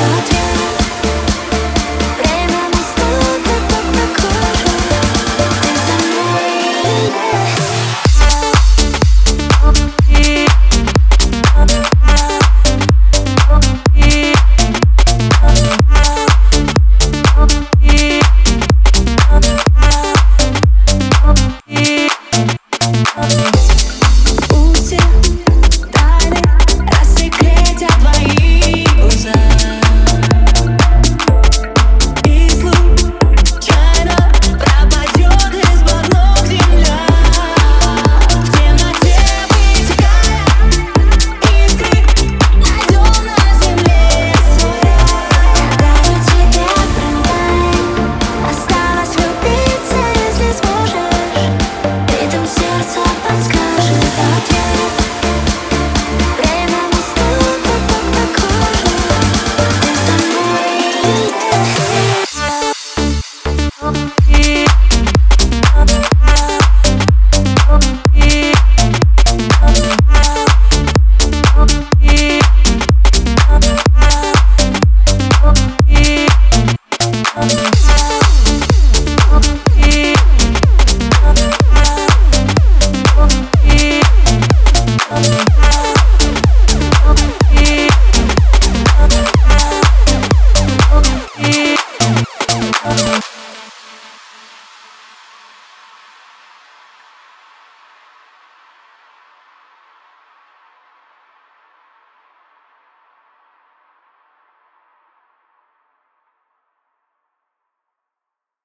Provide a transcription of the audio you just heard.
夏天。